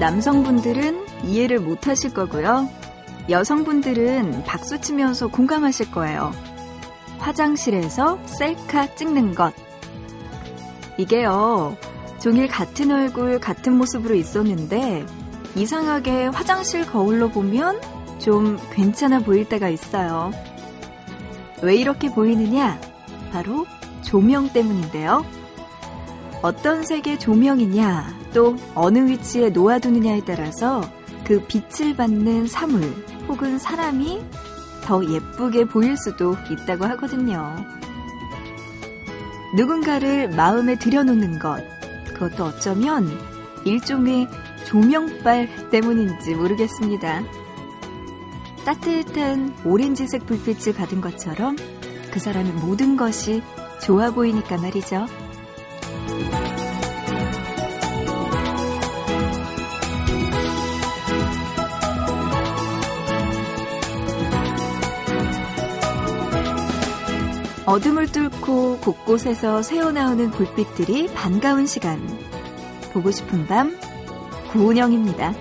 남성분들은 이해를 못 하실 거고요. 여성분들은 박수 치면서 공감하실 거예요. 화장실에서 셀카 찍는 것. 이게요, 종일 같은 얼굴, 같은 모습으로 있었는데, 이상하게 화장실 거울로 보면 좀 괜찮아 보일 때가 있어요. 왜 이렇게 보이느냐? 바로 조명 때문인데요. 어떤 색의 조명이냐, 또 어느 위치에 놓아두느냐에 따라서 그 빛을 받는 사물 혹은 사람이 더 예쁘게 보일 수도 있다고 하거든요. 누군가를 마음에 들여놓는 것, 그것도 어쩌면 일종의 조명빨 때문인지 모르겠습니다. 따뜻한 오렌지색 불빛을 받은 것처럼 그 사람의 모든 것이 좋아 보이니까 말이죠. 어둠을 뚫고 곳곳에서 새어나오는 불빛들이 반가운 시간. 보고 싶은 밤, 구운영입니다.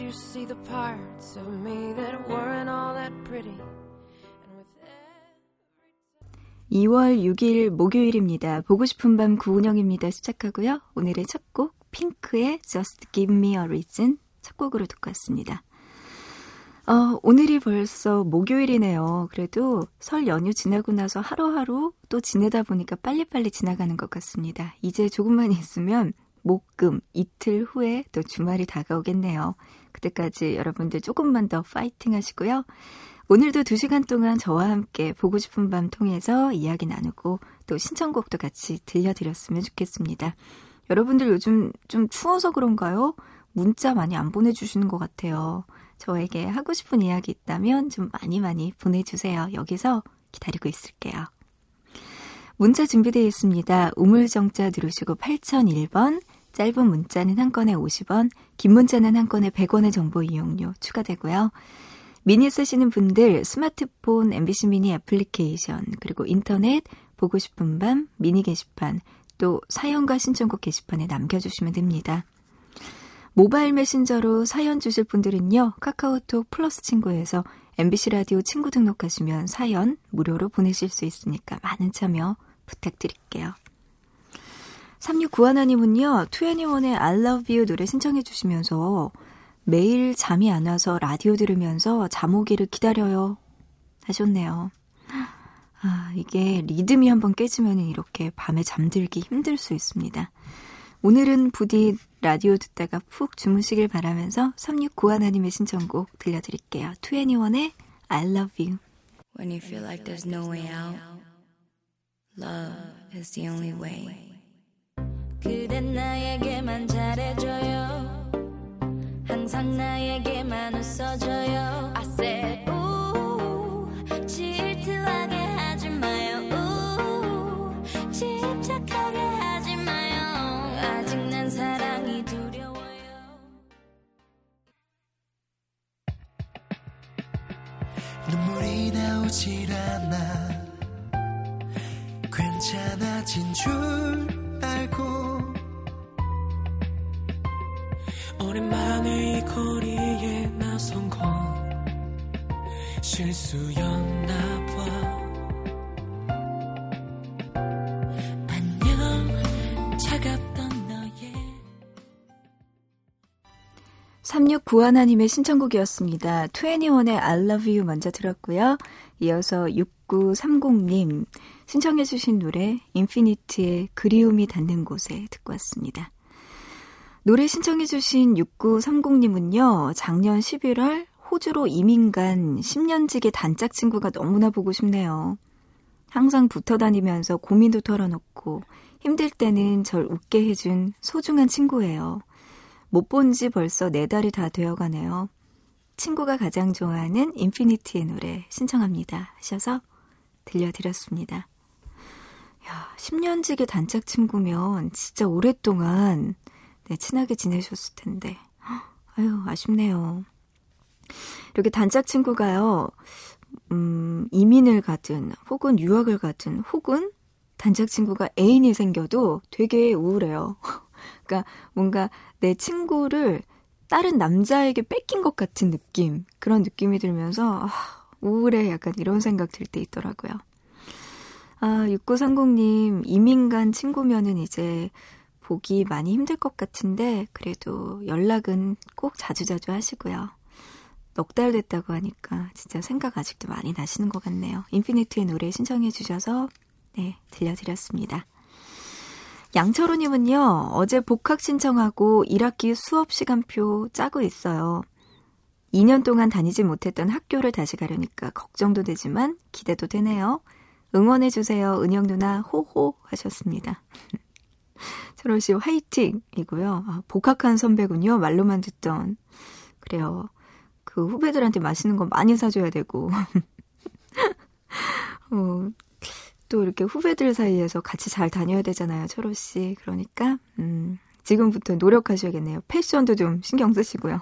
You see the parts of me that weren't all that pretty. And with every 2월 6일 목요일입니다. 보고 싶은 밤 구은영입니다. 시작하고요. 오늘의 첫 곡 핑크의 Just Give Me a Reason 첫 곡으로 듣고 왔습니다. 어, 오늘이 벌써 목요일이네요. 그래도 설 연휴 지나고 나서 하루하루 또 지내다 보니까 빨리빨리 지나가는 것 같습니다. 이제 조금만 있으면 목금 이틀 후에 또 주말이 다가오겠네요. 그때까지 여러분들 조금만 더 파이팅 하시고요. 오늘도 2시간 동안 저와 함께 보고 싶은 밤 통해서 이야기 나누고 또 신청곡도 같이 들려드렸으면 좋겠습니다. 여러분들 요즘 좀 추워서 그런가요? 문자 많이 안 보내주시는 것 같아요. 저에게 하고 싶은 이야기 있다면 좀 많이 많이 보내주세요. 여기서 기다리고 있을게요. 문자 준비되어 있습니다. 우물정자 누르시고 8001번, 짧은 문자는 한 건에 50원, 긴 문자는 한 건에 100원의 정보 이용료 추가되고요. 미니 쓰시는 분들 스마트폰 MBC 미니 애플리케이션 그리고 인터넷 보고 싶은 밤 미니 게시판 또 사연과 신청곡 게시판에 남겨주시면 됩니다. 모바일 메신저로 사연 주실 분들은요. 카카오톡 플러스 친구에서 MBC 라디오 친구 등록하시면 사연 무료로 보내실 수 있으니까 많은 참여 부탁드릴게요. 3691님은요. 2NE1의 I love you 노래 신청해 주시면서 매일 잠이 안 와서 라디오 들으면서 잠 오기를 기다려요. 하셨네요. 아, 이게 리듬이 한번 깨지면 이렇게 밤에 잠들기 힘들 수 있습니다. 오늘은 부디 라디오 듣다가 푹 주무시길 바라면서 3691님의 신청곡 들려드릴게요. 2NE1의 I love you. When you feel like there's no way out, love is the only way. 그댄 나에게만 잘해줘요. 항상 나에게만 웃어줘요. I said, 질투하게 하지 마요. 집착하게 하지 마요. 아직 난 사랑이 두려워요. 눈물이 나오질 않아 괜찮아진 줄 실수였나 봐 안녕 차갑던 너의 3691님의 신청곡이었습니다. 2NE1의 I love you 먼저 들었고요. 이어서 6930님 신청해 주신 노래 인피니트의 그리움이 닿는 곳에 듣고 왔습니다. 노래 신청해 주신 6930님은요, 작년 11월 호주로 이민 간 10년지기 단짝 친구가 너무나 보고 싶네요. 항상 붙어 다니면서 고민도 털어놓고 힘들 때는 절 웃게 해준 소중한 친구예요. 못 본 지 벌써 네 달이 다 되어 가네요. 친구가 가장 좋아하는 인피니티의 노래 신청합니다. 하셔서 들려드렸습니다. 야, 10년지기 단짝 친구면 진짜 오랫동안 네, 친하게 지내셨을 텐데. 아유, 아쉽네요. 이렇게 단짝 친구가요, 음, 이민을 가든, 혹은 유학을 가든, 혹은 단짝 친구가 애인이 생겨도 되게 우울해요. 그러니까 뭔가 내 친구를 다른 남자에게 뺏긴 것 같은 느낌, 그런 느낌이 들면서, 아, 우울해. 약간 이런 생각 들 때 있더라고요. 아, 6930님, 이민 간 친구면은 이제 보기 많이 힘들 것 같은데, 그래도 연락은 꼭 자주자주 하시고요. 넉 달 됐다고 하니까 진짜 생각 아직도 많이 나시는 것 같네요. 인피니트의 노래 신청해 주셔서, 네, 들려드렸습니다. 양철호님은요, 어제 복학 신청하고 1학기 수업 시간표 짜고 있어요. 2년 동안 다니지 못했던 학교를 다시 가려니까 걱정도 되지만 기대도 되네요. 응원해주세요. 은영 누나, 호호 하셨습니다. 철호 씨 화이팅이고요. 아, 복학한 선배군요. 말로만 듣던. 그래요. 그 후배들한테 맛있는 거 많이 사줘야 되고. 어, 또 이렇게 후배들 사이에서 같이 잘 다녀야 되잖아요, 철호 씨. 그러니까, 음, 지금부터 노력하셔야겠네요. 패션도 좀 신경 쓰시고요.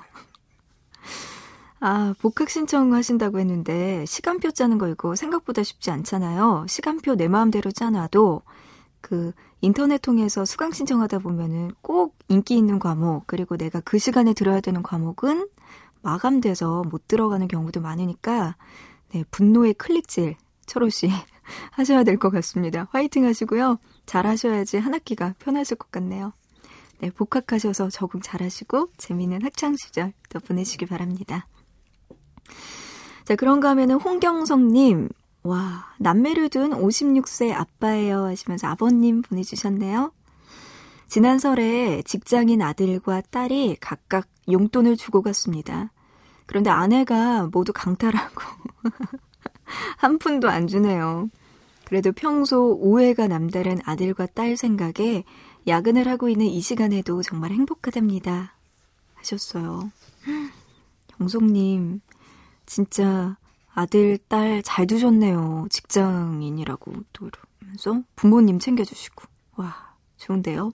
아, 복학 신청하신다고 했는데, 시간표 짜는 거 이거 생각보다 쉽지 않잖아요. 시간표 내 마음대로 짜놔도, 그, 인터넷 통해서 수강 신청하다 보면은 꼭 인기 있는 과목, 그리고 내가 그 시간에 들어야 되는 과목은 마감돼서 못 들어가는 경우도 많으니까, 네, 분노의 클릭질, 철호 씨, 하셔야 될 것 같습니다. 화이팅 하시고요. 잘 하셔야지 한 학기가 편하실 것 같네요. 네, 복학하셔서 적응 잘 하시고, 재미있는 학창시절 또 보내시기 바랍니다. 자, 그런가 하면은 홍경성님, 와, 남매를 둔 56세 아빠예요 하시면서 아버님 보내주셨네요. 지난 설에 직장인 아들과 딸이 각각 용돈을 주고 갔습니다. 그런데 아내가 모두 강탈하고 한 푼도 안 주네요. 그래도 평소 오해가 남다른 아들과 딸 생각에 야근을 하고 있는 이 시간에도 정말 행복하답니다. 하셨어요. 경송님, 진짜 아들, 딸 잘 두셨네요. 직장인이라고 또 이러면서 부모님 챙겨주시고. 와, 좋은데요?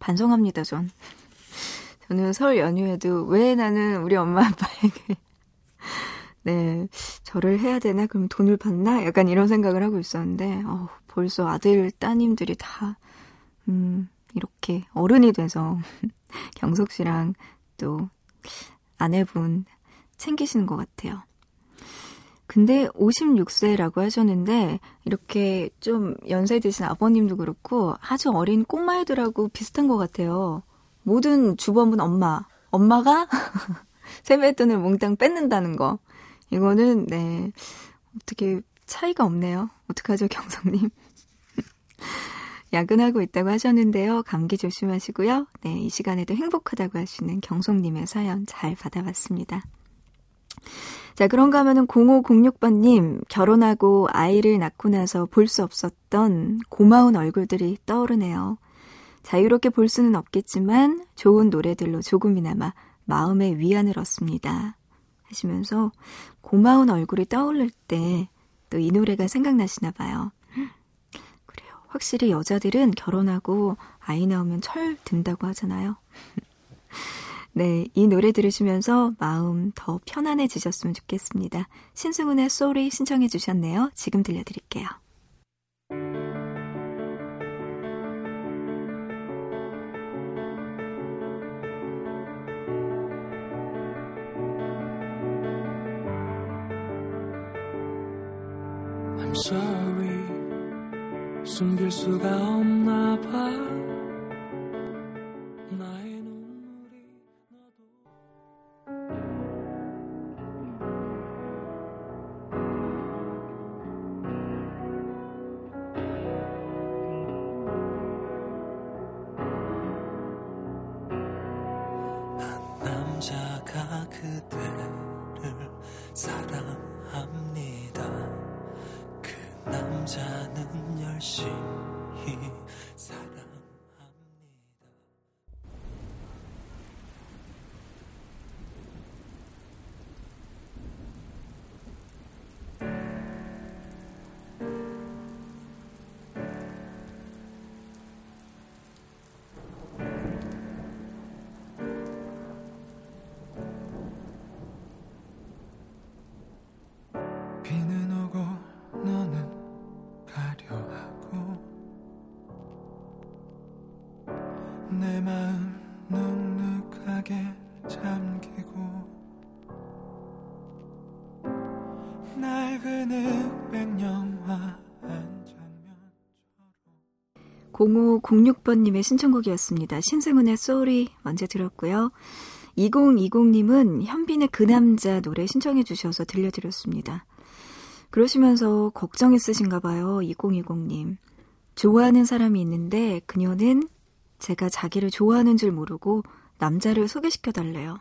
반성합니다, 전. 저는 설 연휴에도 왜 나는 우리 엄마 아빠에게 네, 저를 해야 되나? 그럼 돈을 받나? 약간 이런 생각을 하고 있었는데, 어, 벌써 아들, 따님들이 다, 음, 이렇게 어른이 돼서 경석 씨랑 또 아내분 챙기시는 것 같아요. 근데 56세라고 하셨는데 이렇게 좀 연세 드신 아버님도 그렇고 아주 어린 꼬마애들하고 비슷한 것 같아요. 모든 주범은 엄마. 엄마가 세뱃돈을 몽땅 뺏는다는 거. 이거는 네 어떻게 차이가 없네요. 어떡하죠 경성님. 야근하고 있다고 하셨는데요. 감기 조심하시고요. 네, 이 시간에도 행복하다고 하시는 경성님의 사연 잘 받아봤습니다. 자, 그런가 하면은 0506번님, 결혼하고 아이를 낳고 나서 볼 수 없었던 고마운 얼굴들이 떠오르네요. 자유롭게 볼 수는 없겠지만 좋은 노래들로 조금이나마 마음의 위안을 얻습니다. 하시면서 고마운 얼굴이 떠오를 때 또 이 노래가 생각나시나 봐요. 그래요. 확실히 여자들은 결혼하고 아이 나오면 철 든다고 하잖아요. 네, 이 노래 들으시면서 마음 더 편안해지셨으면 좋겠습니다. 신승훈의 소리 신청해 주셨네요. 지금 들려드릴게요. 숨길 수가 없나 봐 남자가 그대를 사랑합니다. 그 남자 남자는 열심히 사랑 0506번님의 신청곡이었습니다. 신승훈의 쏘리 먼저 들었고요. 2020님은 현빈의 그 남자 노래 신청해 주셔서 들려드렸습니다. 그러시면서 걱정했으신가 봐요. 2020님. 좋아하는 사람이 있는데 그녀는 제가 자기를 좋아하는 줄 모르고 남자를 소개시켜 달래요.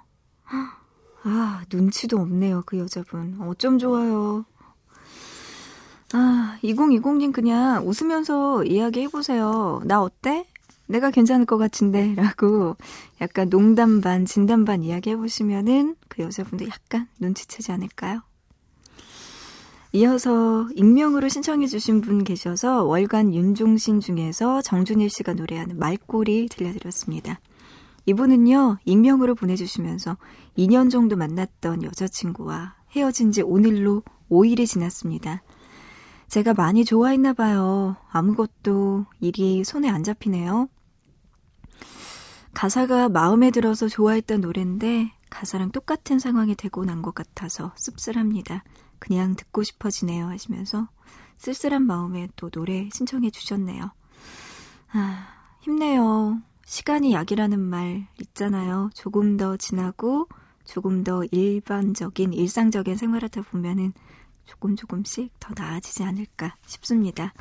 아, 눈치도 없네요. 그 여자분. 어쩜 좋아요. 아, 2020님 그냥 웃으면서 이야기해보세요. 나 어때? 내가 괜찮을 것 같은데. 라고 약간 농담 반, 진담 반 이야기해보시면은 그 여자분도 약간 눈치채지 않을까요? 이어서 익명으로 신청해주신 분 계셔서 월간 윤종신 중에서 정준일 씨가 노래하는 말꼬리 들려드렸습니다. 이분은요, 익명으로 보내주시면서 2년 정도 만났던 여자친구와 헤어진 지 오늘로 5일이 지났습니다. 제가 많이 좋아했나 봐요. 아무것도 일이 손에 안 잡히네요. 가사가 마음에 들어서 좋아했던 노래인데 가사랑 똑같은 상황이 되고 난 것 같아서 씁쓸합니다. 그냥 듣고 싶어지네요 하시면서 쓸쓸한 마음에 또 노래 신청해 주셨네요. 아, 힘내요. 시간이 약이라는 말 있잖아요. 조금 더 지나고 조금 더 일반적인 일상적인 생활하다 보면은 조금 조금씩 더 나아지지 않을까 싶습니다.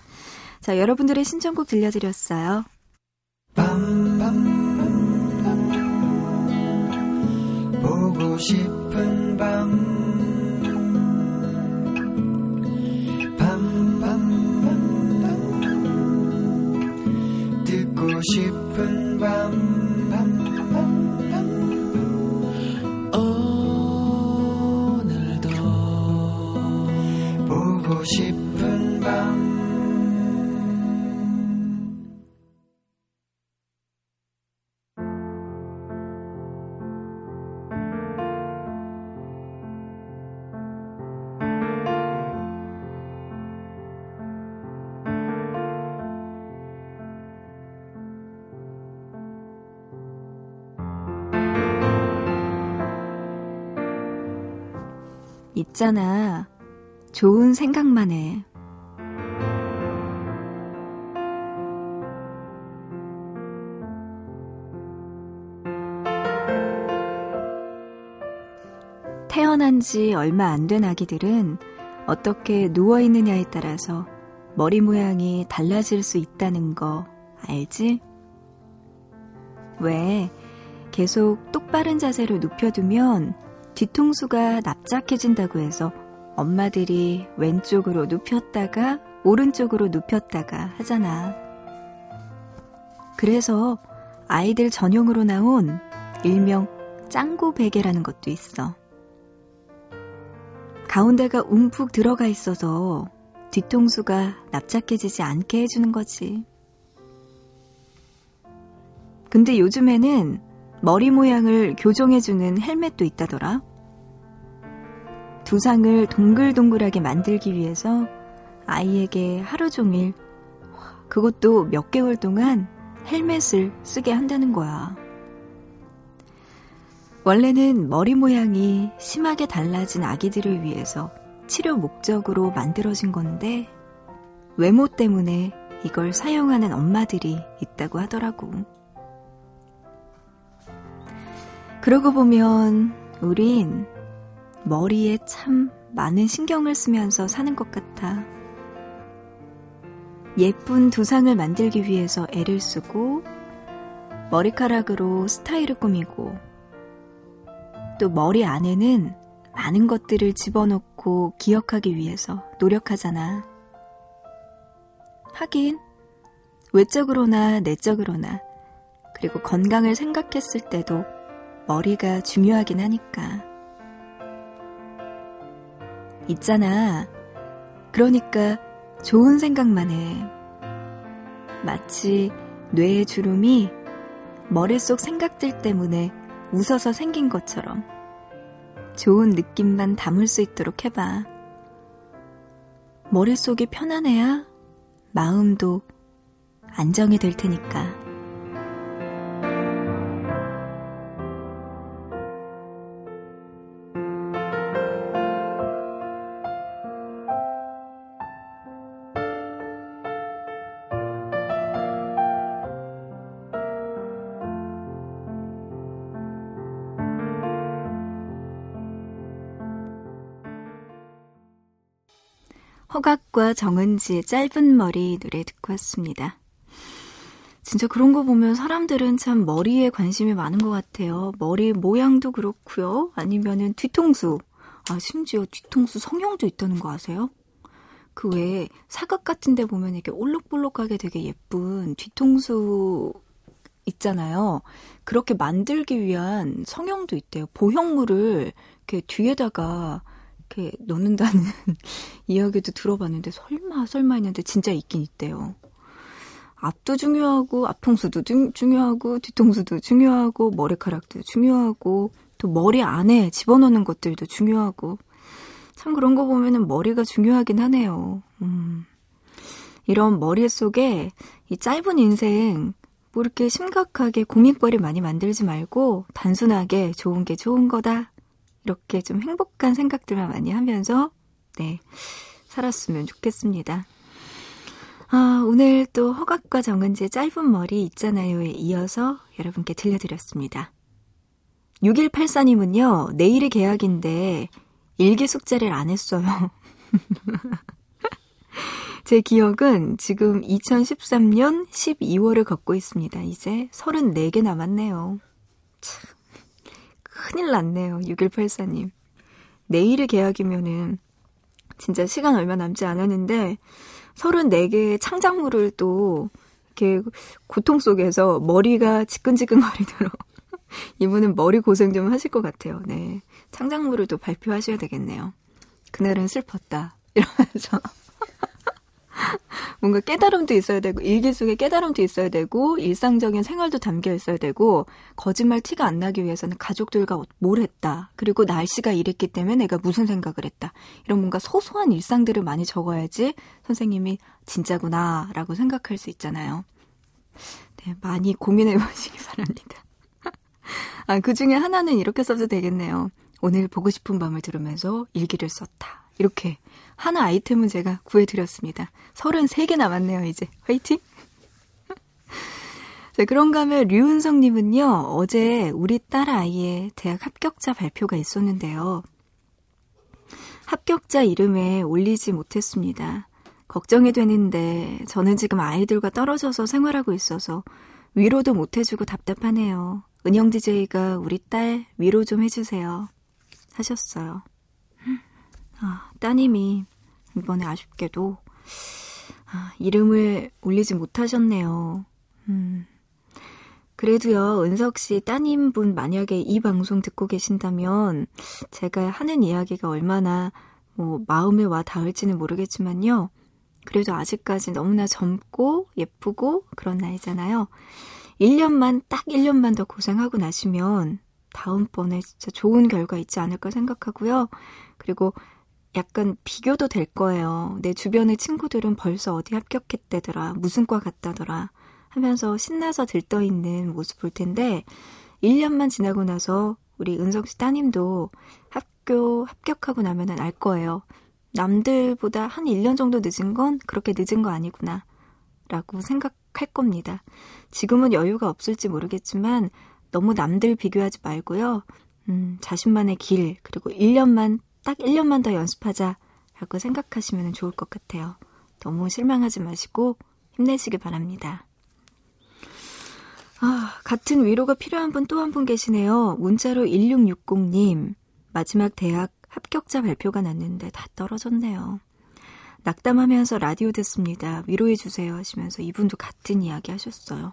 자, 여러분들의 신청곡 들려드렸어요. 보고 싶은 밤 밤밤밤 듣고 싶은 밤 오늘도 보고 싶은 밤 있잖아. 좋은 생각만 해. 태어난 지 얼마 안 된 아기들은 어떻게 누워있느냐에 따라서 머리 모양이 달라질 수 있다는 거 알지? 왜 계속 똑바른 자세로 눕혀두면 뒤통수가 납작해진다고 해서 엄마들이 왼쪽으로 눕혔다가 오른쪽으로 눕혔다가 하잖아. 그래서 아이들 전용으로 나온 일명 짱구 베개라는 것도 있어. 가운데가 움푹 들어가 있어서 뒤통수가 납작해지지 않게 해주는 거지. 근데 요즘에는 머리 모양을 교정해주는 헬멧도 있다더라. 두상을 동글동글하게 만들기 위해서 아이에게 하루 종일, 그것도 몇 개월 동안 헬멧을 쓰게 한다는 거야. 원래는 머리 모양이 심하게 달라진 아기들을 위해서 치료 목적으로 만들어진 건데, 외모 때문에 이걸 사용하는 엄마들이 있다고 하더라고. 그러고 보면 우린 머리에 참 많은 신경을 쓰면서 사는 것 같아. 예쁜 두상을 만들기 위해서 애를 쓰고, 머리카락으로 스타일을 꾸미고, 또 머리 안에는 많은 것들을 집어넣고 기억하기 위해서 노력하잖아. 하긴, 외적으로나 내적으로나, 그리고 건강을 생각했을 때도 머리가 중요하긴 하니까. 있잖아. 그러니까 좋은 생각만 해. 마치 뇌의 주름이 머릿속 생각들 때문에 웃어서 생긴 것처럼 좋은 느낌만 담을 수 있도록 해봐. 머릿속이 편안해야 마음도 안정이 될 테니까. 허각과 정은지의 짧은 머리 노래 듣고 왔습니다. 진짜 그런 거 보면 사람들은 참 머리에 관심이 많은 것 같아요. 머리 모양도 그렇고요. 아니면은 뒤통수. 아, 심지어 뒤통수 성형도 있다는 거 아세요? 그 외에 사각 같은 데 보면 이렇게 올록볼록하게 되게 예쁜 뒤통수 있잖아요. 그렇게 만들기 위한 성형도 있대요. 보형물을 이렇게 뒤에다가 이렇게 넣는다는 이야기도 들어봤는데 설마 설마 했는데 진짜 있긴 있대요. 앞도 중요하고 앞통수도 중, 중요하고 뒤통수도 중요하고 머리카락도 중요하고 또 머리 안에 집어넣는 것들도 중요하고 참 그런 거 보면은 머리가 중요하긴 하네요. 음. 이런 머릿속에 이 짧은 인생 뭐 이렇게 심각하게 고민거리 많이 만들지 말고 단순하게 좋은 게 좋은 거다. 이렇게 좀 행복한 생각들만 많이 하면서 네 살았으면 좋겠습니다. 아, 오늘 또 허각과 정은지의 짧은 머리 있잖아요에 이어서 여러분께 들려드렸습니다. 6184님은요, 내일이 계약인데 일기 숙제를 안 했어요. 제 기억은 지금 2013년 12월을 걷고 있습니다. 이제 34개 남았네요. 참, 큰일 났네요. 6184님. 내일이 계약이면은 진짜 시간 얼마 남지 않았는데 34개의 창작물을 또 이렇게 고통 속에서 머리가 지끈지끈거리도록 이분은 머리 고생 좀 하실 것 같아요. 네. 창작물을 또 발표하셔야 되겠네요. 그날은 슬펐다. 이러면서. 뭔가 깨달음도 있어야 되고 일기 속에 깨달음도 있어야 되고 일상적인 생활도 담겨 있어야 되고 거짓말 티가 안 나기 위해서는 가족들과 뭘 했다 그리고 날씨가 이랬기 때문에 내가 무슨 생각을 했다 이런 뭔가 소소한 일상들을 많이 적어야지 선생님이 진짜구나라고 생각할 수 있잖아요. 네, 많이 고민해 보시기 바랍니다. 아, 그 중에 하나는 이렇게 써도 되겠네요. 오늘 보고 싶은 밤을 들으면서 일기를 썼다. 이렇게 하나 아이템은 제가 구해드렸습니다. 33개 남았네요, 이제. 화이팅! 자, 그런가 하면 류은성님은요, 어제 우리 딸 아이의 대학 합격자 발표가 있었는데요. 합격자 이름에 올리지 못했습니다. 걱정이 되는데 저는 지금 아이들과 떨어져서 생활하고 있어서 위로도 못해주고 답답하네요. 은영 DJ가 우리 딸 위로 좀 해주세요. 하셨어요. 아, 따님이 이번에 아쉽게도 아, 이름을 올리지 못하셨네요. 음. 그래도요, 은석 씨 따님분 만약에 이 방송 듣고 계신다면 제가 하는 이야기가 얼마나 뭐 마음에 와 닿을지는 모르겠지만요. 그래도 아직까지 너무나 젊고 예쁘고 그런 나이잖아요. 1년만, 딱 1년만 더 고생하고 나시면 다음번에 진짜 좋은 결과 있지 않을까 생각하고요. 그리고 약간 비교도 될 거예요. 내 주변의 친구들은 벌써 어디 합격했대더라. 무슨 과 갔다더라. 하면서 신나서 들떠 있는 모습 볼 텐데 1년만 지나고 나서 우리 은석 씨 따님도 학교 합격하고 나면은 알 거예요. 남들보다 한 1년 정도 늦은 건 그렇게 늦은 거 아니구나. 라고 생각할 겁니다. 지금은 여유가 없을지 모르겠지만 너무 남들 비교하지 말고요. 음, 자신만의 길, 그리고 1년만, 딱 1년만 더 연습하자라고 생각하시면 좋을 것 같아요. 너무 실망하지 마시고 힘내시길 바랍니다. 아, 같은 위로가 필요한 분 또 한 분 계시네요. 문자로 1660님. 마지막 대학 합격자 발표가 났는데 다 떨어졌네요. 낙담하면서 라디오 듣습니다. 위로해주세요 하시면서 이분도 같은 이야기 하셨어요.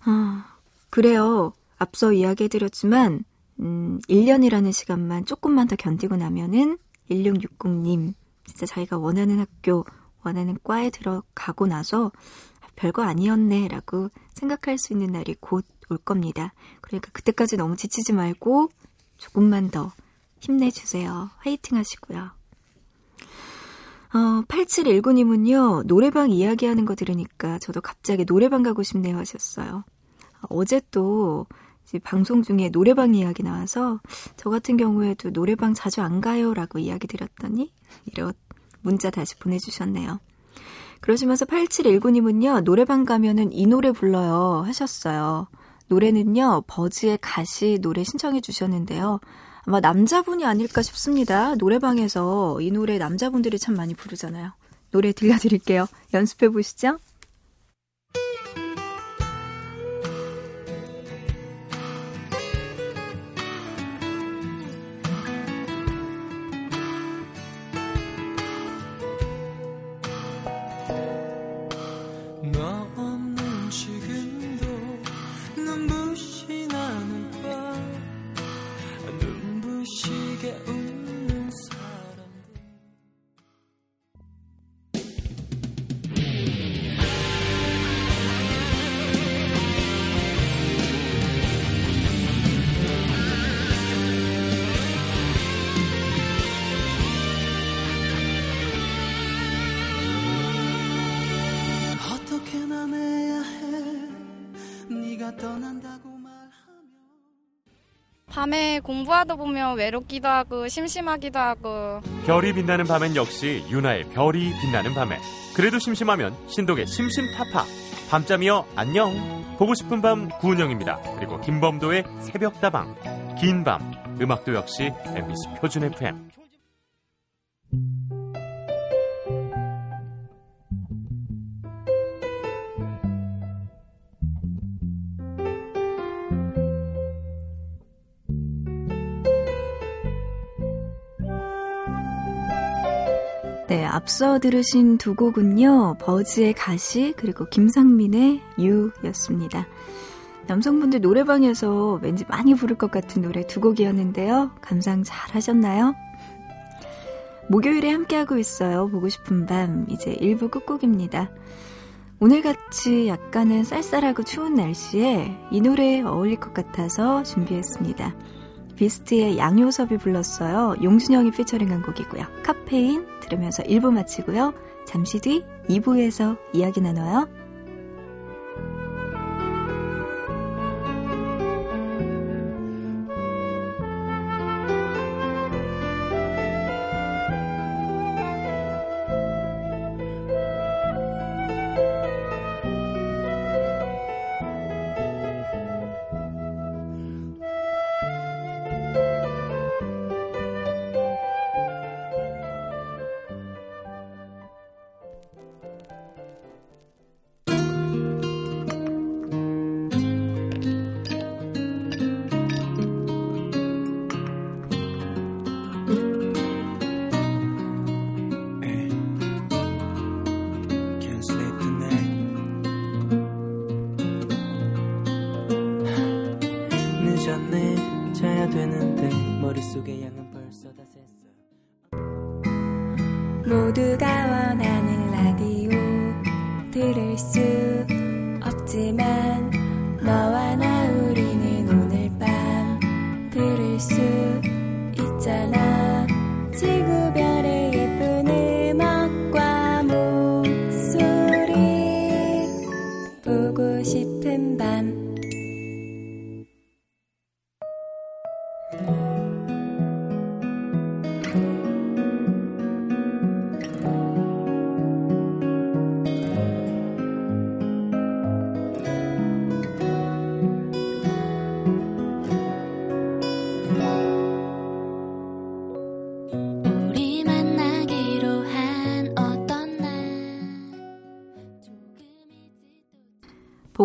아, 그래요. 앞서 이야기해드렸지만, 음, 1년이라는 시간만 조금만 더 견디고 나면은 1660님, 진짜 자기가 원하는 학교, 원하는 과에 들어가고 나서 별거 아니었네 라고 생각할 수 있는 날이 곧 올 겁니다. 그러니까 그때까지 너무 지치지 말고 조금만 더 힘내주세요. 화이팅 하시고요. 어, 8719님은요, 노래방 이야기하는 거 들으니까 저도 갑자기 노래방 가고 싶네요 하셨어요. 어제 또 방송 중에 노래방 이야기 나와서 저 같은 경우에도 노래방 자주 안 가요 라고 이야기 드렸더니 이런 문자 다시 보내주셨네요. 그러시면서 8719님은요, 노래방 가면은 이 노래 불러요 하셨어요. 노래는요, 버즈의 가시 노래 신청해 주셨는데요. 아마 남자분이 아닐까 싶습니다. 노래방에서 이 노래 남자분들이 참 많이 부르잖아요. 노래 들려드릴게요. 연습해 보시죠. 밤에 공부하다 보면 외롭기도 하고 심심하기도 하고. 별이 빛나는 밤엔 역시 유나의 별이 빛나는 밤에. 그래도 심심하면 신독의 심심타파. 밤잠이여 안녕. 보고 싶은 밤 구은영입니다. 그리고 김범도의 새벽다방. 긴 밤. 음악도 역시 MBC 표준 FM 네, 앞서 들으신 두 곡은요, 버즈의 가시, 그리고 김상민의 유였습니다. 남성분들 노래방에서 왠지 많이 부를 것 같은 노래 두 곡이었는데요. 감상 잘 하셨나요? 목요일에 함께하고 있어요. 보고 싶은 밤. 이제 1부 끝곡입니다. 오늘같이 약간은 쌀쌀하고 추운 날씨에 이 노래에 어울릴 것 같아서 준비했습니다. 비스트의 양효섭이 불렀어요. 용준영이 피처링한 곡이고요. 카페인 들으면서 1부 마치고요. 잠시 뒤 2부에서 이야기 나눠요.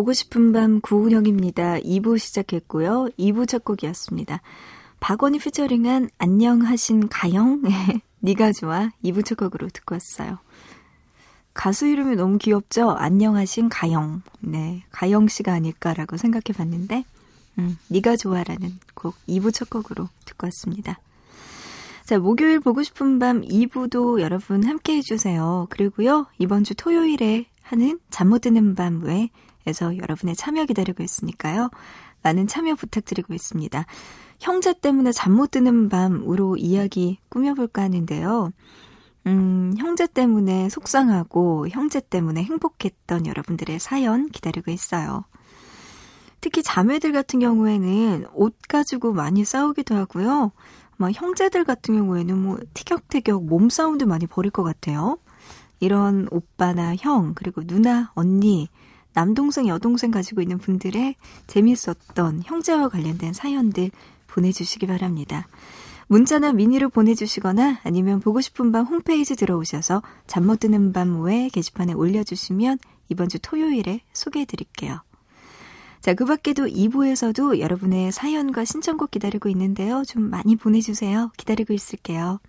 보고 싶은 밤 구은영입니다. 2부 시작했고요. 2부 첫 곡이었습니다. 박원이 피처링한 안녕하신 가영 니가 좋아 2부 첫 곡으로 듣고 왔어요. 가수 이름이 너무 귀엽죠? 안녕하신 가영. 네, 가영 씨가 아닐까라고 생각해 봤는데, 음, 니가 좋아라는 곡 2부 첫 곡으로 듣고 왔습니다. 자, 목요일 보고 싶은 밤 2부도 여러분 함께 해주세요. 그리고요, 이번 주 토요일에 하는 잠 못 드는 밤 외 에서 여러분의 참여 기다리고 있으니까요. 많은 참여 부탁드리고 있습니다. 형제 때문에 잠 못 드는 밤으로 이야기 꾸며볼까 하는데요. 음, 형제 때문에 속상하고 형제 때문에 행복했던 여러분들의 사연 기다리고 있어요. 특히 자매들 같은 경우에는 옷 가지고 많이 싸우기도 하고요. 막 형제들 같은 경우에는 뭐 티격태격 몸싸움도 많이 벌일 것 같아요. 이런 오빠나 형, 그리고 누나, 언니, 남동생, 여동생 가지고 있는 분들의 재밌었던 형제와 관련된 사연들 보내주시기 바랍니다. 문자나 미니로 보내주시거나 아니면 보고 싶은 밤 홈페이지 들어오셔서 잠 못 드는 밤외 게시판에 올려주시면 이번 주 토요일에 소개해드릴게요. 자, 그 밖에도 2부에서도 여러분의 사연과 신청곡 기다리고 있는데요. 좀 많이 보내주세요. 기다리고 있을게요.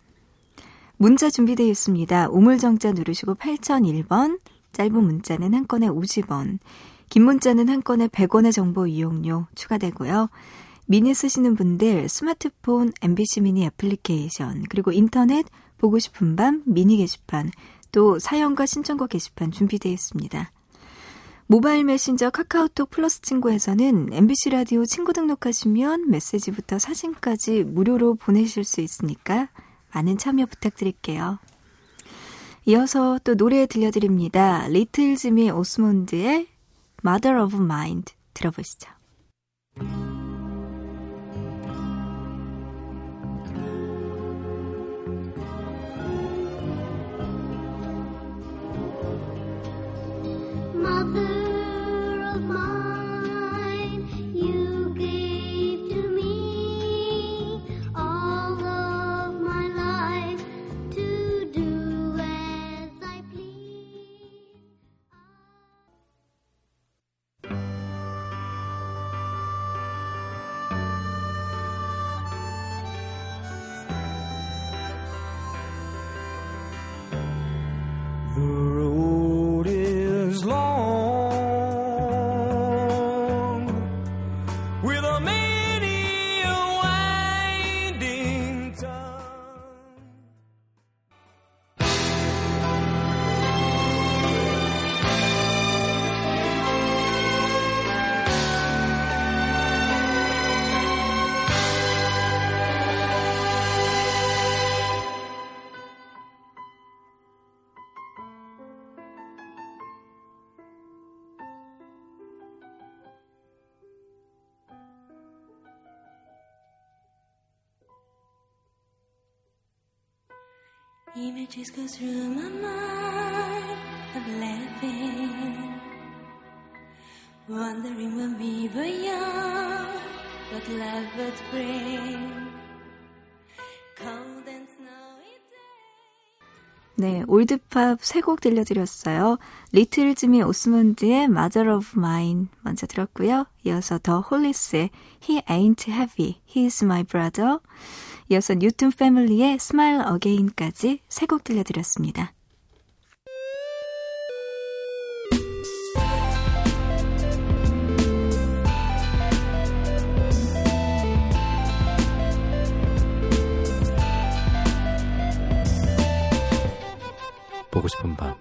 문자 준비되어 있습니다. 우물정자 누르시고 8001번, 짧은 문자는 한 건에 50원, 긴 문자는 한 건에 100원의 정보 이용료 추가되고요. 미니 쓰시는 분들 스마트폰 MBC 미니 애플리케이션 그리고 인터넷 보고 싶은 밤 미니 게시판 또 사연과 신청곡 게시판 준비되어 있습니다. 모바일 메신저 카카오톡 플러스 친구에서는 MBC 라디오 친구 등록하시면 메시지부터 사진까지 무료로 보내실 수 있으니까 많은 참여 부탁드릴게요. 이어서 또 노래 들려드립니다. 리틀 지미 오스몬드의 Mother of Mind 들어보시죠. Mother Images go through my mind of laughing, wondering when we were young, what love would bring. Cold and snowy day. 네, 올드팝 세 곡 들려드렸어요. 리틀 지미 오스몬드의 Mother of Mine 먼저 들었고요. 이어서 더 홀리스의 He Ain't Heavy, He's My Brother. 이어서 뉴튼 패밀리의 Smile Again까지 세 곡 들려드렸습니다. 보고 싶은 밤.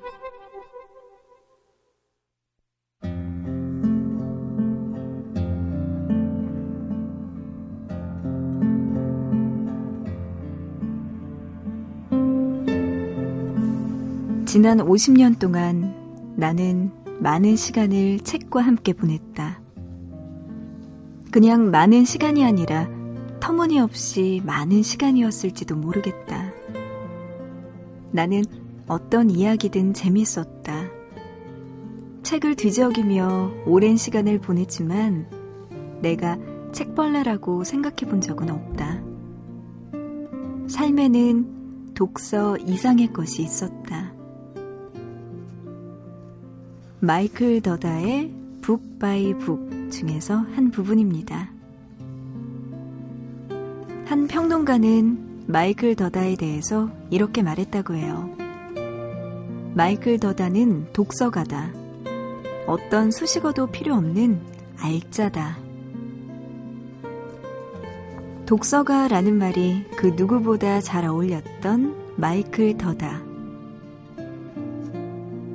지난 50년 동안 나는 많은 시간을 책과 함께 보냈다. 그냥 많은 시간이 아니라 터무니없이 많은 시간이었을지도 모르겠다. 나는 어떤 이야기든 재밌었다. 책을 뒤적이며 오랜 시간을 보냈지만 내가 책벌레라고 생각해 본 적은 없다. 삶에는 독서 이상의 것이 있었다. 마이클 더다의 북 바이 북 중에서 한 부분입니다. 한 평론가는 마이클 더다에 대해서 이렇게 말했다고 해요. 마이클 더다는 독서가다. 어떤 수식어도 필요 없는 알짜다. 독서가라는 말이 그 누구보다 잘 어울렸던 마이클 더다.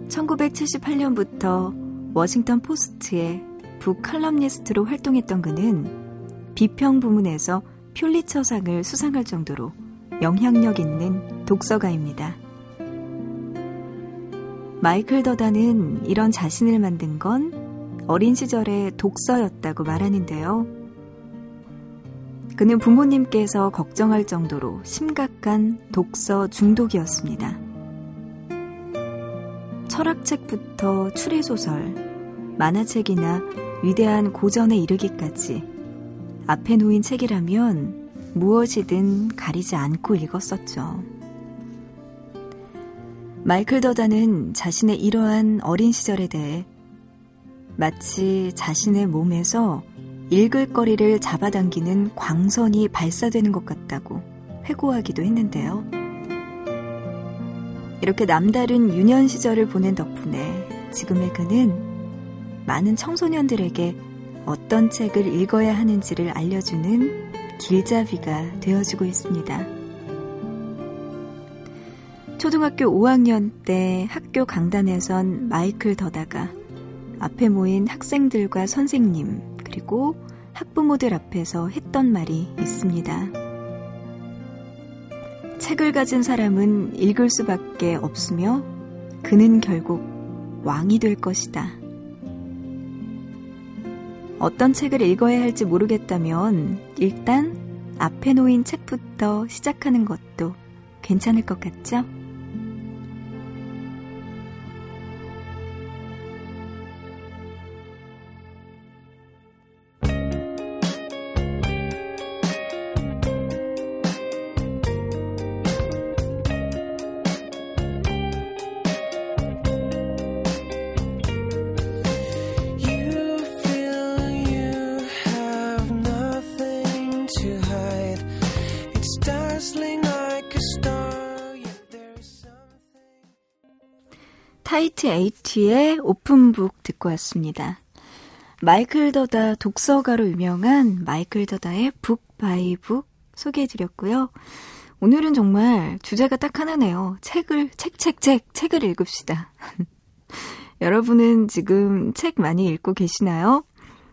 1978년부터 워싱턴 포스트의 북칼럼니스트로 활동했던 그는 비평 부문에서 퓰리처상을 수상할 정도로 영향력 있는 독서가입니다. 마이클 더다는 이런 자신을 만든 건 어린 시절의 독서였다고 말하는데요. 그는 부모님께서 걱정할 정도로 심각한 독서 중독이었습니다. 철학책부터 추리소설, 만화책이나 위대한 고전에 이르기까지 앞에 놓인 책이라면 무엇이든 가리지 않고 읽었었죠. 마이클 더다는 자신의 이러한 어린 시절에 대해 마치 자신의 몸에서 읽을 거리를 잡아당기는 광선이 발사되는 것 같다고 회고하기도 했는데요. 이렇게 남다른 유년 시절을 보낸 덕분에 지금의 그는 많은 청소년들에게 어떤 책을 읽어야 하는지를 알려주는 길잡이가 되어주고 있습니다. 초등학교 5학년 때 학교 강단에선 마이클 더다가 앞에 모인 학생들과 선생님 그리고 학부모들 앞에서 했던 말이 있습니다. 책을 가진 사람은 읽을 수밖에 없으며 그는 결국 왕이 될 것이다. 어떤 책을 읽어야 할지 모르겠다면 일단 앞에 놓인 책부터 시작하는 것도 괜찮을 것 같죠? 타이트 에이티의 오픈북 듣고 왔습니다. 마이클 더다 독서가로 유명한 마이클 더다의 북 바이 북 소개해드렸고요. 오늘은 정말 주제가 딱 하나네요. 책을, 책, 책, 책, 책을 읽읍시다. 여러분은 지금 책 많이 읽고 계시나요?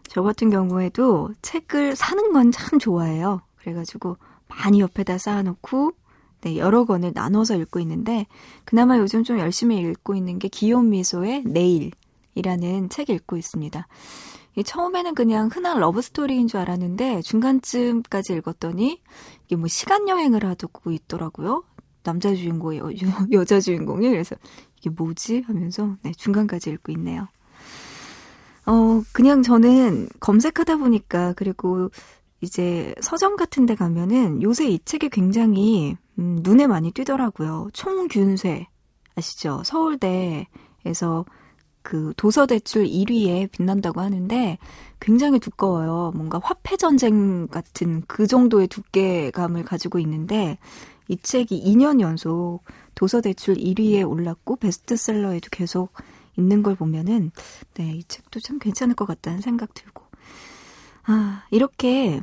저 같은 경우에도 책을 사는 건 참 좋아해요. 그래가지고 많이 옆에다 쌓아놓고 네, 여러 권을 나눠서 읽고 있는데 그나마 요즘 좀 열심히 읽고 있는 게 기욤 뮈소의 내일이라는 책 읽고 있습니다. 이 처음에는 그냥 흔한 러브 스토리인 줄 알았는데 중간쯤까지 읽었더니 이게 뭐 시간 여행을 하고 있더라고요. 남자 주인공이 여, 여 자 주인공이 그래서 이게 뭐지 하면서 네, 중간까지 읽고 있네요. 어 그냥 저는 검색하다 보니까 그리고 이제 서점 같은 데 가면은 요새 이 책이 굉장히 음, 눈에 많이 띄더라고요. 총균쇠 아시죠? 서울대에서 그 도서 대출 1위에 빛난다고 하는데 굉장히 두꺼워요. 뭔가 화폐 전쟁 같은 그 정도의 두께감을 가지고 있는데 이 책이 2년 연속 도서 대출 1위에 올랐고 베스트셀러에도 계속 있는 걸 보면은 네, 이 책도 참 괜찮을 것 같다는 생각 들고 아, 이렇게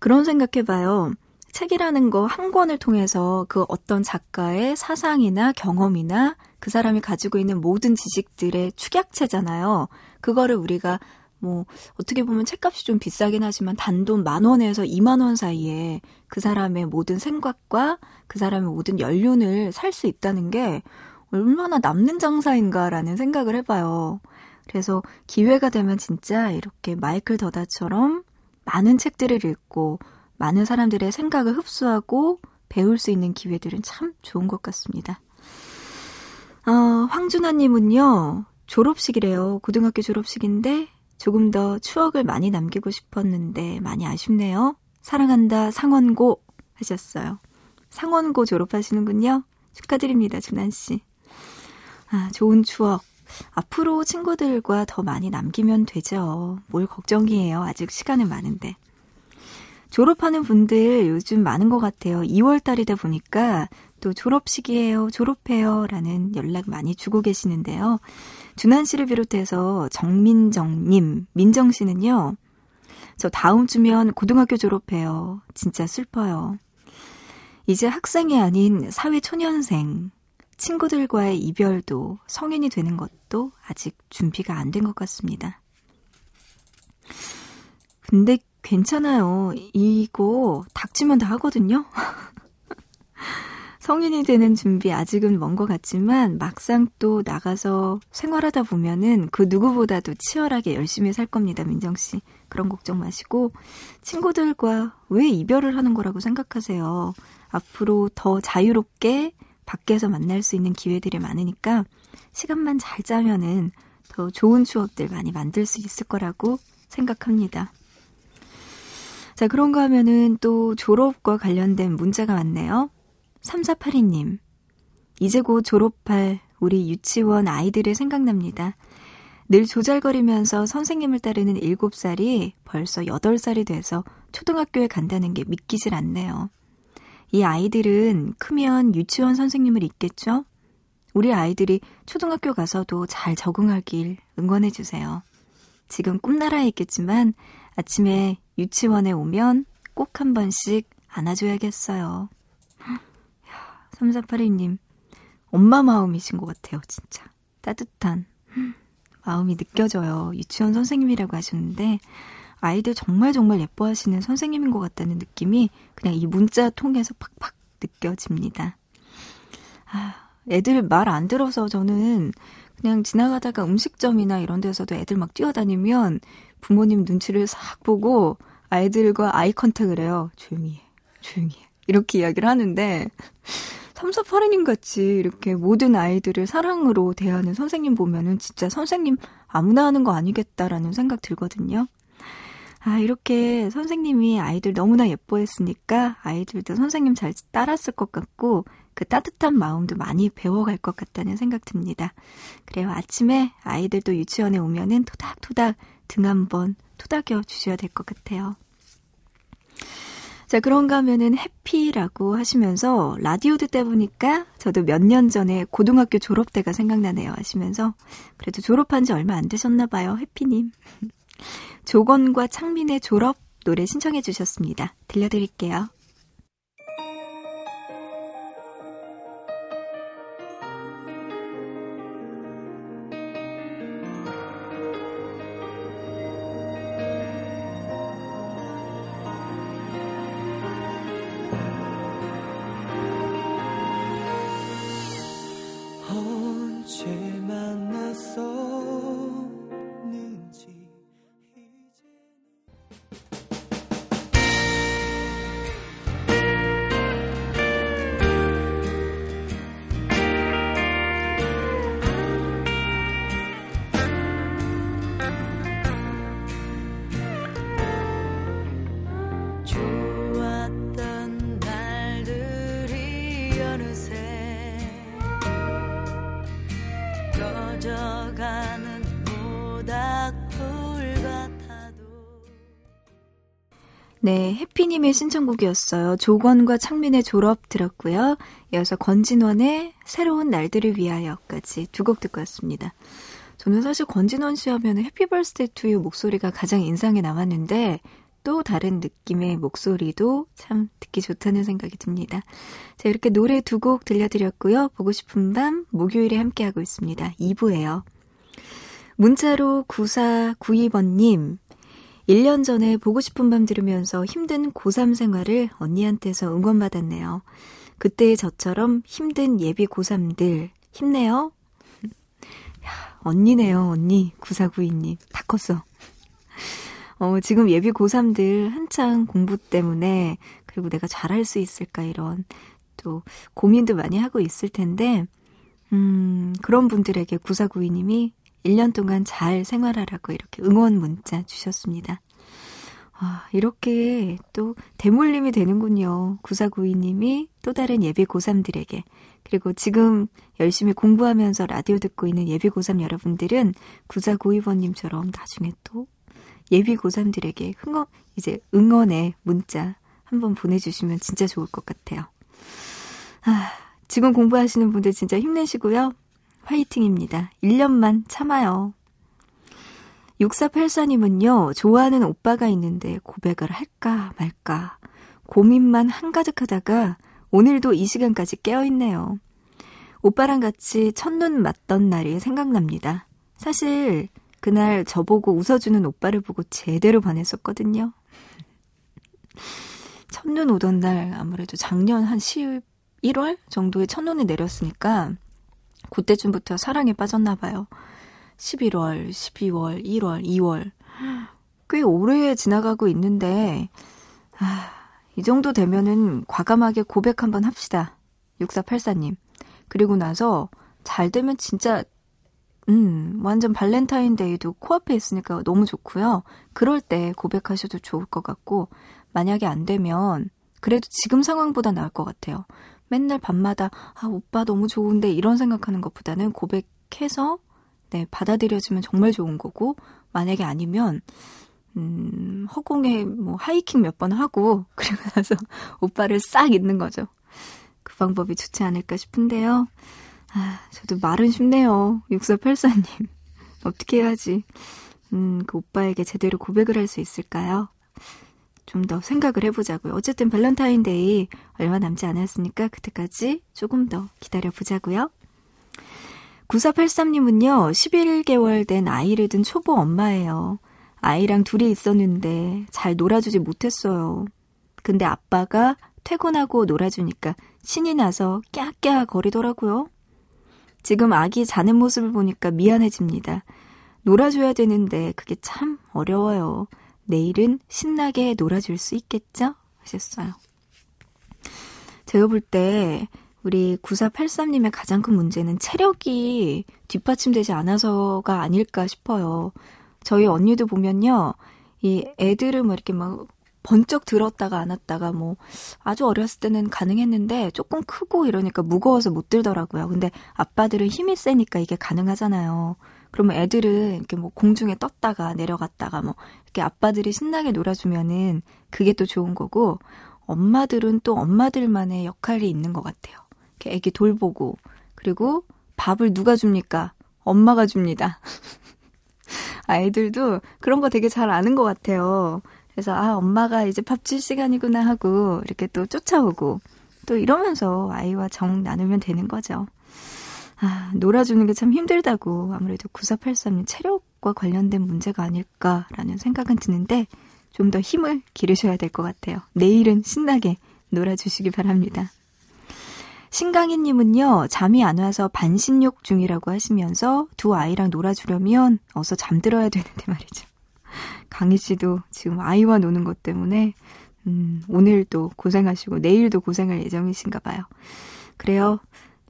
그런 생각해 봐요. 책이라는 거 한 권을 통해서 그 어떤 작가의 사상이나 경험이나 그 사람이 가지고 있는 모든 지식들의 축약체잖아요. 그거를 우리가 뭐 어떻게 보면 책값이 좀 비싸긴 하지만 단돈 만 원에서 2만 원 사이에 그 사람의 모든 생각과 그 사람의 모든 연륜을 살 수 있다는 게 얼마나 남는 장사인가라는 생각을 해봐요. 그래서 기회가 되면 진짜 이렇게 마이클 더다처럼 많은 책들을 읽고 많은 사람들의 생각을 흡수하고 배울 수 있는 기회들은 참 좋은 것 같습니다. 어, 황준하님은요, 졸업식이래요. 고등학교 졸업식인데 조금 더 추억을 많이 남기고 싶었는데 많이 아쉽네요. 사랑한다 상원고 하셨어요. 상원고 졸업하시는군요. 축하드립니다, 준한씨. 아, 좋은 추억. 앞으로 친구들과 더 많이 남기면 되죠. 뭘 걱정이에요. 아직 시간은 많은데. 졸업하는 분들 요즘 많은 것 같아요. 2월 달이다 보니까 또 졸업식이에요, 졸업해요 라는 연락 많이 주고 계시는데요. 준한 씨를 비롯해서 정민정님, 민정 씨는요. 저 다음 주면 고등학교 졸업해요. 진짜 슬퍼요. 이제 학생이 아닌 사회 초년생. 친구들과의 이별도 성인이 되는 것도 아직 준비가 안 된 것 같습니다. 근데 괜찮아요. 이거 닥치면 다 하거든요. 성인이 되는 준비 아직은 먼 것 같지만 막상 또 나가서 생활하다 보면은 그 누구보다도 치열하게 열심히 살 겁니다, 민정 씨. 그런 걱정 마시고 친구들과 왜 이별을 하는 거라고 생각하세요. 앞으로 더 자유롭게 밖에서 만날 수 있는 기회들이 많으니까 시간만 잘 짜면은 더 좋은 추억들 많이 만들 수 있을 거라고 생각합니다. 자, 그런가 하면은 또 졸업과 관련된 문자가 왔네요. 3482님. 이제 곧 졸업할 우리 유치원 아이들이 생각납니다. 늘 조잘거리면서 선생님을 따르는 7살이 벌써 8살이 돼서 초등학교에 간다는 게 믿기질 않네요. 이 아이들은 크면 유치원 선생님을 잇겠죠? 우리 아이들이 초등학교 가서도 잘 적응하길 응원해주세요. 지금 꿈나라에 있겠지만 아침에 유치원에 오면 꼭 한 번씩 안아줘야겠어요. 3482님, 엄마 마음이신 것 같아요, 진짜. 따뜻한 마음이 느껴져요. 유치원 선생님이라고 하셨는데, 아이들 정말 정말 예뻐하시는 선생님인 것 같다는 느낌이 그냥 이 문자 통해서 팍팍 느껴집니다. 아, 애들 말 안 들어서 저는 그냥 지나가다가 음식점이나 이런 데서도 애들 막 뛰어다니면 부모님 눈치를 싹 보고 아이들과 아이 컨택을 해요. 조용히 해, 조용히 해. 이렇게 이야기를 하는데 3482님 같이 이렇게 모든 아이들을 사랑으로 대하는 선생님 보면은 진짜 선생님 아무나 하는 거 아니겠다라는 생각 들거든요. 아, 이렇게 선생님이 아이들 너무나 예뻐했으니까 아이들도 선생님 잘 따랐을 것 같고 그 따뜻한 마음도 많이 배워갈 것 같다는 생각 듭니다. 그래요. 아침에 아이들도 유치원에 오면은 토닥토닥 등 한번 토닥여 주셔야 될 것 같아요. 자, 그런가 하면은 해피라고 하시면서 라디오 듣다 보니까 저도 몇 년 전에 고등학교 졸업 때가 생각나네요 하시면서 그래도 졸업한 지 얼마 안 되셨나 봐요. 해피님. 조건과 창민의 졸업 노래 신청해 주셨습니다. 들려드릴게요. 네, 해피님의 신청곡이었어요. 조권과 창민의 졸업 들었고요. 이어서 권진원의 새로운 날들을 위하여까지 두 곡 듣고 왔습니다. 저는 사실 권진원 씨 하면 Happy Birthday to You 목소리가 가장 인상에 남았는데 또 다른 느낌의 목소리도 참 듣기 좋다는 생각이 듭니다. 자, 이렇게 노래 두 곡 들려드렸고요. 보고 싶은 밤 목요일에 함께하고 있습니다. 2부예요. 문자로 9492번님, 1년 전에 보고 싶은 밤 들으면서 힘든 고3 생활을 언니한테서 응원받았네요. 그때의 저처럼 힘든 예비 고3들 힘내요. 야, 언니네요, 언니. 9492님. 다 컸어. 어, 지금 예비 고3들 한창 공부 때문에 그리고 내가 잘할 수 있을까 이런 또 고민도 많이 하고 있을 텐데 음, 그런 분들에게 9492님이 1년 동안 잘 생활하라고 이렇게 응원 문자 주셨습니다. 아, 이렇게 또 대물림이 되는군요. 9492님이 또 다른 예비 고3들에게. 그리고 지금 열심히 공부하면서 라디오 듣고 있는 예비 고3 여러분들은 9492번님처럼 나중에 또 예비 고3들에게 흥어, 이제 응원의 문자 한번 보내주시면 진짜 좋을 것 같아요. 아, 지금 공부하시는 분들 진짜 힘내시고요. 화이팅입니다. 1년만 참아요. 6484님은요, 좋아하는 오빠가 있는데 고백을 할까 말까 고민만 한가득 하다가 오늘도 이 시간까지 깨어있네요. 오빠랑 같이 첫눈 맞던 날이 생각납니다. 사실 그날 저보고 웃어주는 오빠를 보고 제대로 반했었거든요. 첫눈 오던 날 아무래도 작년 한 11월 정도에 첫눈이 내렸으니까 그때쯤부터 사랑에 빠졌나 봐요. 11월, 12월, 1월, 2월. 꽤 오래 지나가고 있는데, 아, 이 정도 되면은 과감하게 고백 한번 합시다. 6484님. 그리고 나서 잘 되면 진짜, 음, 완전 발렌타인데이도 코앞에 있으니까 너무 좋고요. 그럴 때 고백하셔도 좋을 것 같고, 만약에 안 되면, 그래도 지금 상황보다 나을 것 같아요. 맨날 밤마다, 아, 오빠 너무 좋은데, 이런 생각하는 것보다는 고백해서, 네, 받아들여지면 정말 좋은 거고, 만약에 아니면, 음, 허공에 뭐 하이킹 몇 번 하고, 그리고 나서 오빠를 싹 잊는 거죠. 그 방법이 좋지 않을까 싶은데요. 아, 저도 말은 쉽네요. 6484님. 어떻게 해야지, 음, 그 오빠에게 제대로 고백을 할 수 있을까요? 좀 더 생각을 해보자고요. 어쨌든 발렌타인데이 얼마 남지 않았으니까 그때까지 조금 더 기다려보자고요. 9483님은요, 11개월 된 아이를 둔 초보 엄마예요. 아이랑 둘이 있었는데 잘 놀아주지 못했어요. 근데 아빠가 퇴근하고 놀아주니까 신이 나서 깨악깨악 거리더라고요. 지금 아기 자는 모습을 보니까 미안해집니다. 놀아줘야 되는데 그게 참 어려워요. 내일은 신나게 놀아줄 수 있겠죠? 하셨어요. 제가 볼 때 우리 9483님의 가장 큰 문제는 체력이 뒷받침되지 않아서가 아닐까 싶어요. 저희 언니도 보면요. 이 애들은 뭐 이렇게 막 번쩍 들었다가 안았다가 뭐 아주 어렸을 때는 가능했는데 조금 크고 이러니까 무거워서 못 들더라고요. 근데 아빠들은 힘이 세니까 이게 가능하잖아요. 그러면 애들은 이렇게 뭐 공중에 떴다가 내려갔다가 뭐 이렇게 아빠들이 신나게 놀아주면은 그게 또 좋은 거고 엄마들은 또 엄마들만의 역할이 있는 것 같아요. 이렇게 애기 돌보고 그리고 밥을 누가 줍니까? 엄마가 줍니다. 아이들도 그런 거 되게 잘 아는 것 같아요. 그래서 아 엄마가 이제 밥 줄 시간이구나 하고 이렇게 또 쫓아오고 또 이러면서 아이와 정 나누면 되는 거죠. 아 놀아주는 게 참 힘들다고 아무래도 9483님 체력과 관련된 문제가 아닐까라는 생각은 드는데 좀 더 힘을 기르셔야 될 것 같아요. 내일은 신나게 놀아주시기 바랍니다. 신강희님은요, 잠이 안 와서 반신욕 중이라고 하시면서 두 아이랑 놀아주려면 어서 잠들어야 되는데 말이죠. 강희 씨도 지금 아이와 노는 것 때문에, 음, 오늘도 고생하시고 내일도 고생할 예정이신가 봐요. 그래요.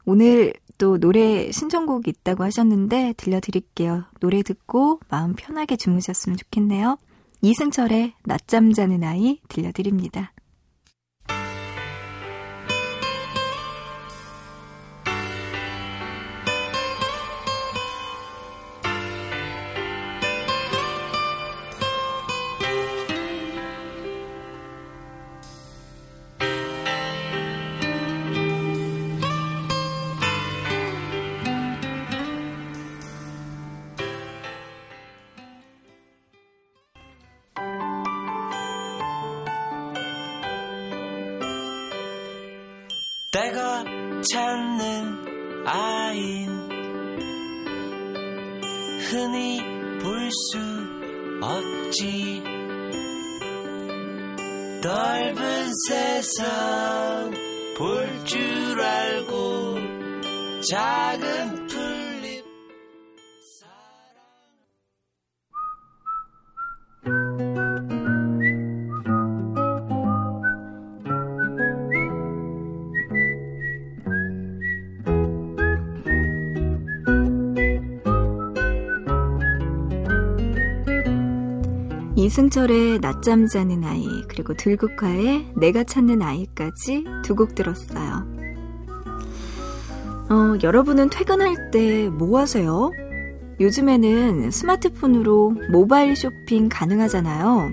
오늘 또 노래 신청곡 있다고 하셨는데 들려드릴게요. 노래 듣고 마음 편하게 주무셨으면 좋겠네요. 이승철의 낮잠 자는 아이 들려드립니다. 내가 찾는 아인. 흔히 볼 수 없지. 넓은 세상 볼 줄 알고 작 이승철의 낮잠 자는 아이, 그리고 들국화의 내가 찾는 아이까지 두 곡 들었어요. 어, 여러분은 퇴근할 때 뭐 하세요? 요즘에는 스마트폰으로 모바일 쇼핑 가능하잖아요.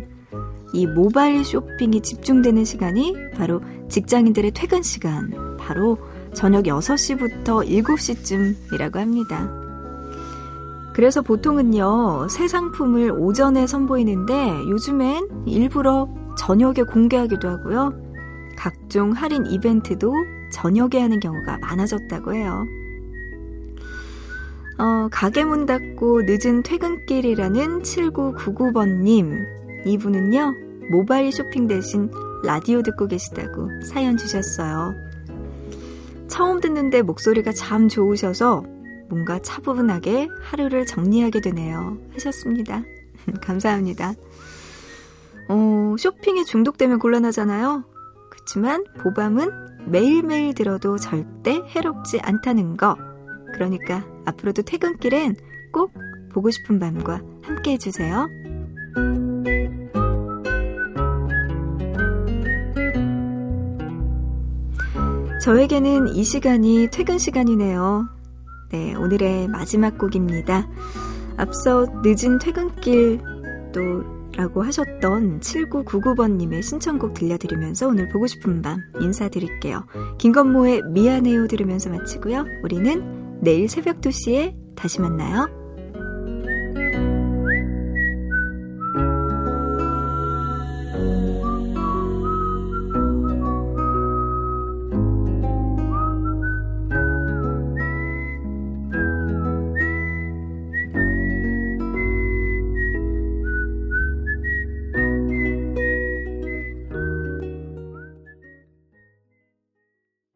이 모바일 쇼핑이 집중되는 시간이 바로 직장인들의 퇴근 시간, 바로 저녁 6시부터 7시쯤이라고 합니다. 그래서 보통은요, 새 상품을 오전에 선보이는데 요즘엔 일부러 저녁에 공개하기도 하고요. 각종 할인 이벤트도 저녁에 하는 경우가 많아졌다고 해요. 어, 가게 문 닫고 늦은 퇴근길이라는 7999번님. 이분은요, 모바일 쇼핑 대신 라디오 듣고 계시다고 사연 주셨어요. 처음 듣는데 목소리가 참 좋으셔서 뭔가 차분하게 하루를 정리하게 되네요. 하셨습니다. 감사합니다. 어, 쇼핑에 중독되면 곤란하잖아요. 그렇지만 보밤은 매일매일 들어도 절대 해롭지 않다는 거. 그러니까 앞으로도 퇴근길엔 꼭 보고 싶은 밤과 함께 해주세요. 저에게는 이 시간이 퇴근 시간이네요. 네, 오늘의 마지막 곡입니다. 앞서 늦은 퇴근길 또 라고 하셨던 7999번님의 신청곡 들려드리면서 오늘 보고 싶은 밤 인사드릴게요. 김건모의 미안해요 들으면서 마치고요. 우리는 내일 새벽 2시에 다시 만나요.